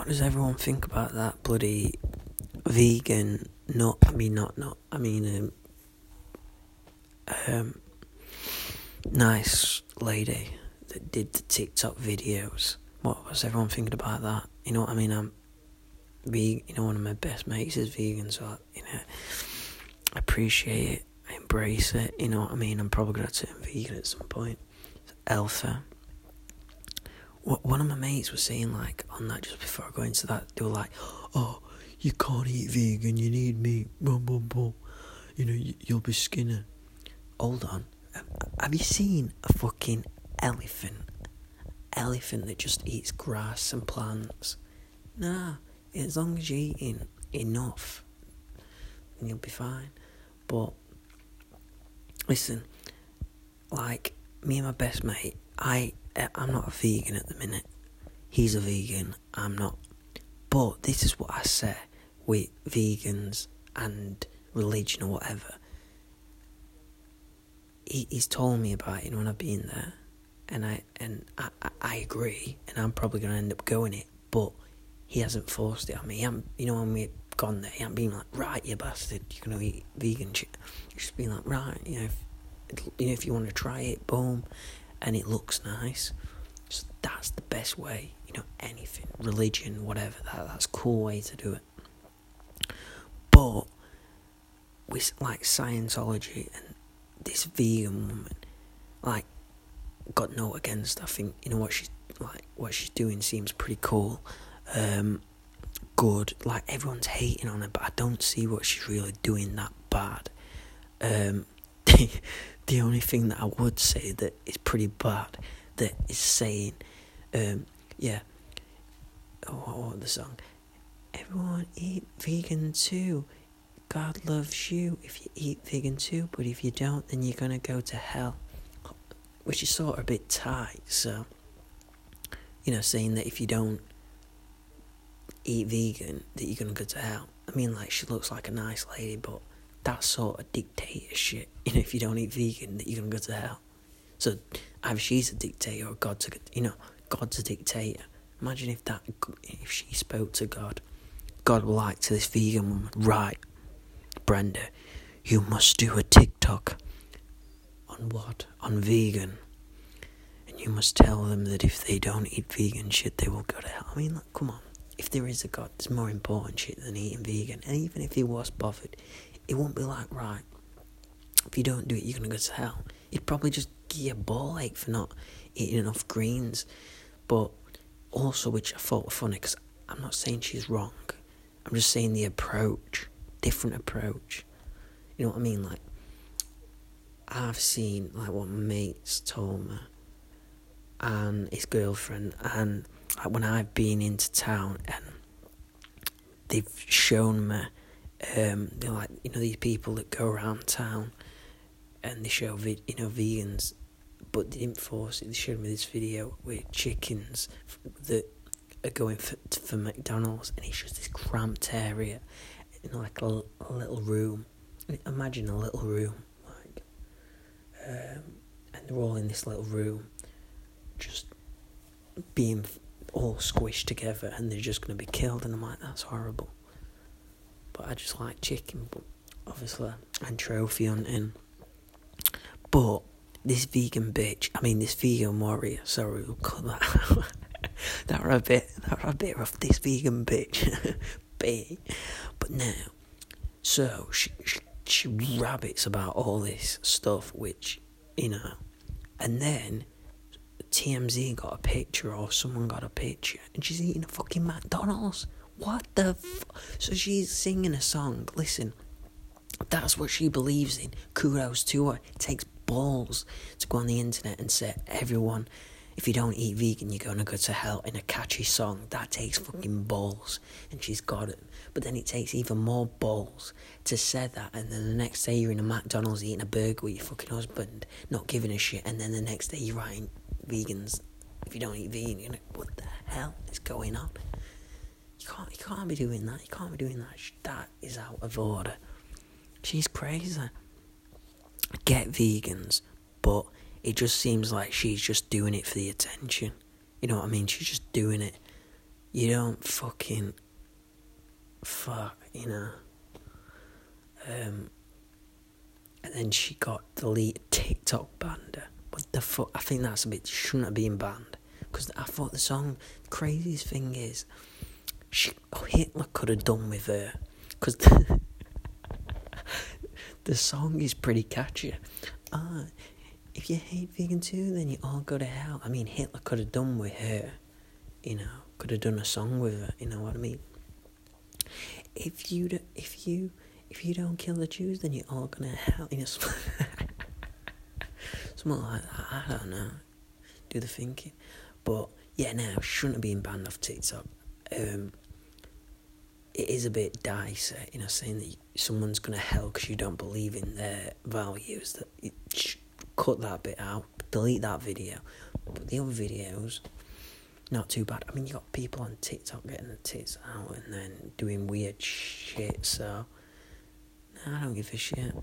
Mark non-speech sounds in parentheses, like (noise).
what does everyone think about that bloody vegan? Not, I mean, not, not, I mean, um, um, nice lady that did the TikTok videos. What was everyone thinking about that? You know what I mean? I'm vegan. You know, one of my best mates is vegan, so I, you know, I appreciate it. I embrace it. You know what I mean? I'm probably gonna turn vegan at some point. Alpha. One of my mates was saying like on that just before I go into that, they were like, "Oh, you can't eat vegan. You need meat. Boom, boom, boom. You know, you, you'll be skinny." Hold on. Have you seen a fucking elephant? Elephant that just eats grass and plants? Nah. As long as you're eating enough, then you'll be fine. But listen, like me and my best mate, I Eh, I'm not a vegan at the minute. He's a vegan. I'm not. But this is what I say with vegans and religion or whatever. He, he's told me about it when I've been there, and I and I, I, I agree, and I'm probably gonna end up going it. But he hasn't forced it on me. He you know, when we've gone there, he hasn't been like, right, you bastard, you're gonna eat vegan shit. He's just been like, right, you know, if, you know, if you want to try it, boom, and it looks nice. So that's the best way, you know, anything, religion, whatever, that, that's a cool way to do it. But with like Scientology and this vegan woman, like, got no against. I think you know what she's like. What she's doing seems pretty cool. Um, good. Like everyone's hating on her, but I don't see what she's really doing that bad. Um, the (laughs) the only thing that I would say that is pretty bad that is saying, um, yeah, oh, the song? Everyone eat vegan too. God loves you if you eat vegan too, but if you don't, then you're gonna go to hell. Which is sort of a bit tight, so, you know, saying that if you don't eat vegan, that you're gonna go to hell. I mean, like, she looks like a nice lady, but that sort of dictator shit. (laughs) You know, if you don't eat vegan, that you're gonna go to hell. So either she's a dictator or God's a, you know, God's a dictator. Imagine if that, if she spoke to God, God will like to this vegan woman, right, Brenda, you must do a TikTok. On what? On vegan. And you must tell them that if they don't eat vegan shit, they will go to hell. I mean, like, come on. If there is a God, there's more important shit than eating vegan. And even if he was bothered, it won't be like, right, if you don't do it, you're going to go to hell. He'd probably just give you a ball ache for not eating enough greens. But also, which I thought was funny, because I'm not saying she's wrong. I'm just saying the approach, different approach. You know what I mean? Like, I've seen, like, what mates told me and his girlfriend, and like, when I've been into town and they've shown me um, you know, like you know these people that go around town and they show you know vegans, but they didn't force it. They showed me this video with chickens that are going for, for McDonald's, and it's just this cramped area, in like a, a little room. Imagine a little room, like, um, and they're all in this little room, just being all squished together, and they're just going to be killed. And I'm like, that's horrible but I just like chicken, obviously, and trophy hunting. But this vegan bitch, I mean this vegan warrior, sorry, we'll cut that out. (laughs) that were a bit, that were a bit rough. This vegan bitch. (laughs) But now, so she, she she rabbits about all this stuff, which you know, and then TMZ got a picture or someone got a picture, and she's eating a fucking McDonald's. What the f- So she's singing a song. Listen, that's what she believes in. Kudos to her. It takes balls to go on the internet and say, everyone, if you don't eat vegan, you're gonna go to hell in a catchy song. That takes mm-hmm. fucking balls. And she's got it. But then it takes even more balls to say that, and then the next day you're in a McDonald's eating a burger with your fucking husband, not giving a shit, and then the next day you're writing vegans. If you don't eat vegan, you're like, what the hell is going on? You can't, you can't be doing that. You can't be doing that. That is out of order. She's crazy. Get vegans, but it just seems like she's just doing it for the attention. You know what I mean? She's just doing it you don't fucking fuck, you know. Um, and then she got deleted TikTok banned What the fuck? I think that's a bit shouldn't have been banned because I thought the song. The craziest thing is, she oh, Hitler could have done with her because the, (laughs) the song is pretty catchy. Ah, if you hate vegan too, then you all go to hell. I mean, Hitler could have done with her, you know, could have done a song with her. You know what I mean? If you do, if you if you don't kill the Jews, then you're all gonna hell. You know, (laughs) something like that. I don't know. Do the thinking, but yeah, now shouldn't have been banned off TikTok. Um, it is a bit dicey, you know, saying that someone's gonna hell because you don't believe in their values. That cut that bit out, delete that video. But the other videos, not too bad. I mean, you got people on TikTok getting the tits out and then doing weird shit. So I don't give a shit.